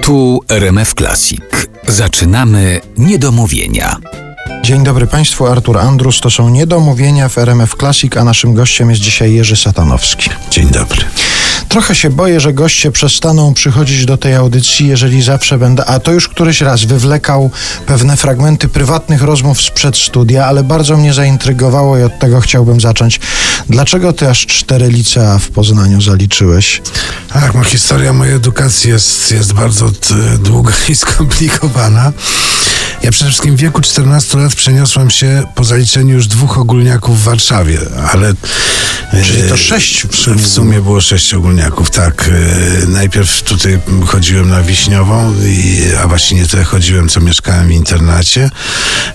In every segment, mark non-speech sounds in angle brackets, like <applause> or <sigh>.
Tu RMF Classic. Zaczynamy niedomówienia. Dzień dobry Państwu, Artur Andrus. To są niedomówienia w RMF Classic, a naszym gościem jest dzisiaj Jerzy Satanowski. Dzień dobry. Trochę się boję, że goście przestaną przychodzić do tej audycji, jeżeli zawsze będę, a to już któryś raz wywlekał pewne fragmenty prywatnych rozmów sprzed studia, ale bardzo mnie zaintrygowało i od tego chciałbym zacząć. Dlaczego ty aż cztery licea w Poznaniu zaliczyłeś? Tak, historia mojej edukacji jest, jest bardzo t, długa i skomplikowana. Ja przede wszystkim w wieku 14 lat przeniosłem się po zaliczeniu już dwóch ogólniaków w Warszawie, ale... Czyli to sześć w sumie W sumie było sześć ogólniaków, tak. E, Najpierw tutaj chodziłem na Wiśniową, i, a właśnie nie tyle chodziłem, co mieszkałem w internacie.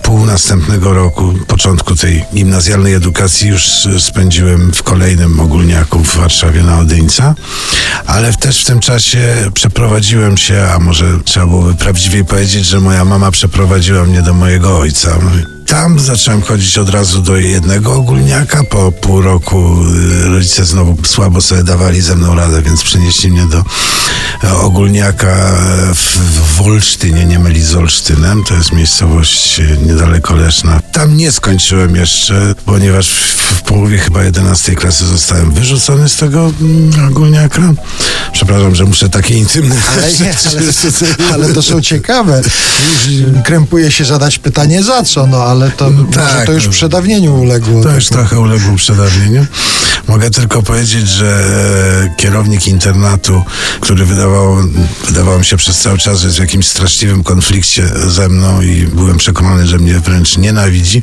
Pół następnego roku, początku tej gimnazjalnej edukacji już spędziłem w kolejnym ogólniaku w Warszawie na Odyńca, ale też w tym czasie przeprowadziłem się, a może trzeba byłoby prawdziwiej powiedzieć, że moja mama przeprowadziła mnie do mojego ojca. Tam zacząłem chodzić od razu do jednego ogólniaka. Po pół roku y, rodzice znowu słabo sobie dawali ze mną radę, więc przenieśli mnie do e, ogólniaka w, w Olsztynie, nie myli z Olsztynem. To jest miejscowość e, niedaleko Leszna. Tam nie skończyłem jeszcze, ponieważ w, w połowie chyba 11 klasy zostałem wyrzucony z tego mm, ogólniaka. Przepraszam, że muszę takie intymne Ale, nie, ale, <laughs> ale to są ciekawe. Już krępuje się zadać pytanie za co, no ale to, może tak, to już no. przedawnieniu uległo. To już trochę uległo przedawnieniu. Mogę tylko powiedzieć, że e, kierownik internatu, który wydawał, wydawało mi się przez cały czas, że jest w jakimś straszliwym konflikcie ze mną i byłem przekonany, że mnie wręcz nienawidzi.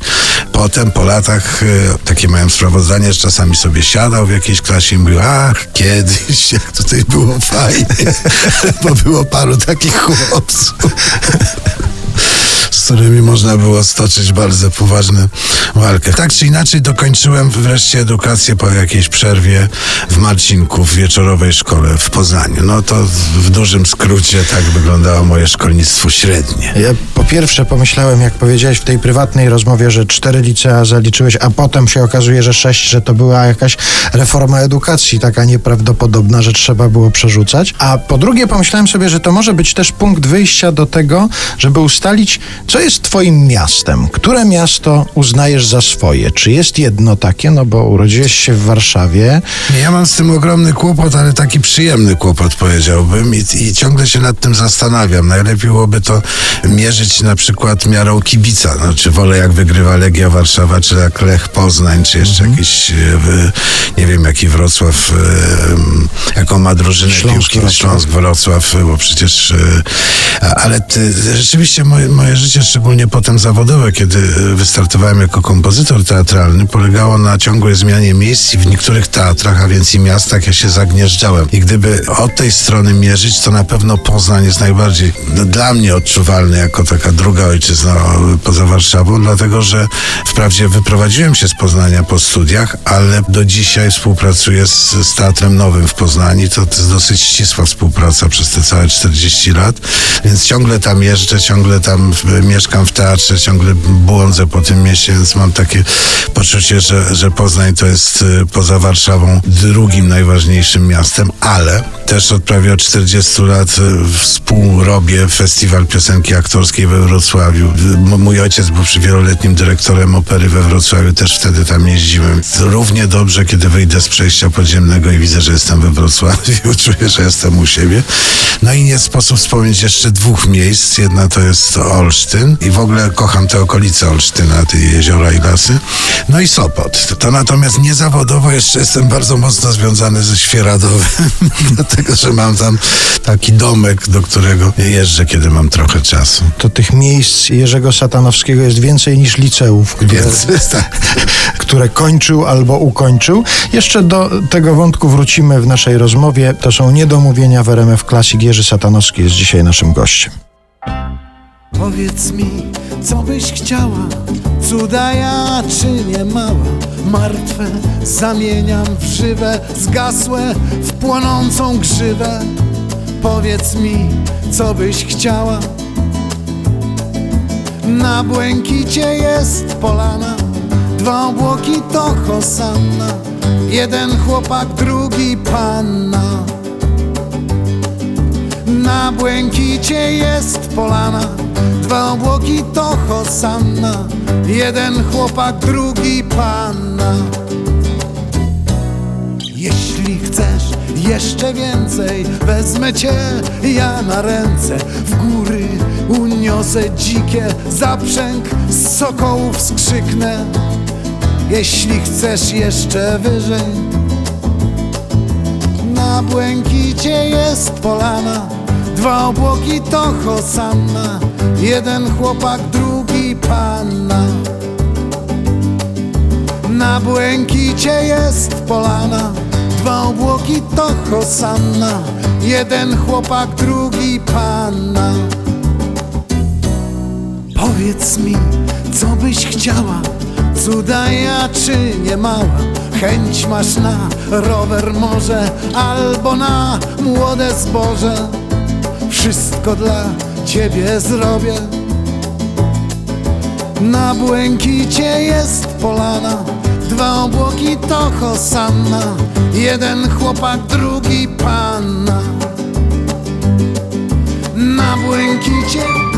Potem, po latach, e, takie miałem sprawozdanie, że czasami sobie siadał w jakiejś klasie i mówił, ach, kiedyś, jak tutaj było fajnie, <laughs> bo było paru takich chłopców którymi można było stoczyć bardzo poważną walkę. Tak czy inaczej dokończyłem wreszcie edukację po jakiejś przerwie w Marcinku, w wieczorowej szkole w Poznaniu. No to w dużym skrócie tak wyglądało moje szkolnictwo średnie. Ja po pierwsze pomyślałem, jak powiedziałeś w tej prywatnej rozmowie, że cztery licea zaliczyłeś, a potem się okazuje, że sześć, że to była jakaś reforma edukacji taka nieprawdopodobna, że trzeba było przerzucać. A po drugie pomyślałem sobie, że to może być też punkt wyjścia do tego, żeby ustalić, co jest twoim miastem. Które miasto uznajesz za swoje? Czy jest jedno takie, no bo urodziłeś się w Warszawie, Ja mam z tym ogromny kłopot, ale taki przyjemny kłopot powiedziałbym i, i ciągle się nad tym zastanawiam. Najlepiej byłoby to mierzyć na przykład miarą kibica. No, czy wolę jak wygrywa Legia Warszawa, czy jak Lech Poznań, czy jeszcze jakiś, e, nie wiem, jaki Wrocław, e, jaką ma drużynę Śląsk piłki, Wrocław. Śląsk Wrocław, bo przecież, e, ale ty, rzeczywiście moje, moje życie, szczególnie potem zawodowe, kiedy e, wystartowałem jako kompozytor teatralny, polegało na ciągłej zmianie miejsc i w niektórych teatrach, a więc i miastach, ja się zagnieżdżałem. I gdyby od tej strony mierzyć, to na pewno Poznań jest najbardziej no, dla mnie odczuwalny jako taka druga ojczyzna poza Warszawą, dlatego że wprawdzie wyprowadziłem się z Poznania po studiach, ale do dzisiaj współpracuję z, z Teatrem Nowym w Poznaniu. To, to jest dosyć ścisła współpraca przez te całe 40 lat, więc ciągle tam jeżdżę, ciągle tam w, mieszkam w teatrze, ciągle błądzę po tym mieście, więc mam takie poczucie, że, że Poznań to jest y, poza Warszawą drugim najważniejszym miastem, ale też od prawie od 40 lat y, współrobię Festiwal Piosenki Aktorskiej we Wrocławiu. Y, Mój ojciec był przy wieloletnim dyrektorem opery we Wrocławiu, też wtedy tam jeździłem. Równie dobrze, kiedy wyjdę z przejścia podziemnego i widzę, że jestem we Wrocławiu, <laughs> czuję, że jestem u siebie. No i nie sposób wspomnieć jeszcze dwóch miejsc. Jedna to jest Olsztyn i w ogóle kocham te okolice Olsztyna, te jeziora i lasy. No i Sopot. To natomiast niezawodowo jeszcze jestem bardzo mocno związany ze Świeradowem, <laughs> dlatego że mam tam taki domek, do którego jeżdżę, kiedy mam trochę czasu. to tych miejsc Jerzego Satanowskiego jest więcej niż liceów, które, <laughs> tak. które kończył albo ukończył. Jeszcze do tego wątku wrócimy w naszej rozmowie. To są niedomówienia w RMF Classic. Jerzy Satanowski jest dzisiaj naszym gościem. Powiedz mi, co byś chciała, cuda ja czy nie mała? Martwe zamieniam w żywe, zgasłe w płonącą grzywę. Powiedz mi, co byś chciała? Na błękicie jest polana, dwa obłoki to hosanna, jeden chłopak, drugi panna. Na błękicie jest polana Dwa obłoki to hosanna Jeden chłopak, drugi panna. Jeśli chcesz jeszcze więcej Wezmę cię ja na ręce. W góry uniosę dzikie Zaprzęg z sokołów skrzyknę. Jeśli chcesz jeszcze wyżej. Na błękicie jest polana Dwa obłoki to hosanna Jeden chłopak, drugi panna. Na błękicie jest polana Dwa obłoki to hosanna Jeden chłopak, drugi panna. Powiedz mi, co byś chciała? Cuda ja czy nie mała? Chęć masz na rower może Albo na młode zboże Wszystko dla ciebie zrobię. Na błękicie jest polana Dwa obłoki to hosanna Jeden chłopak, drugi panna. Na błękicie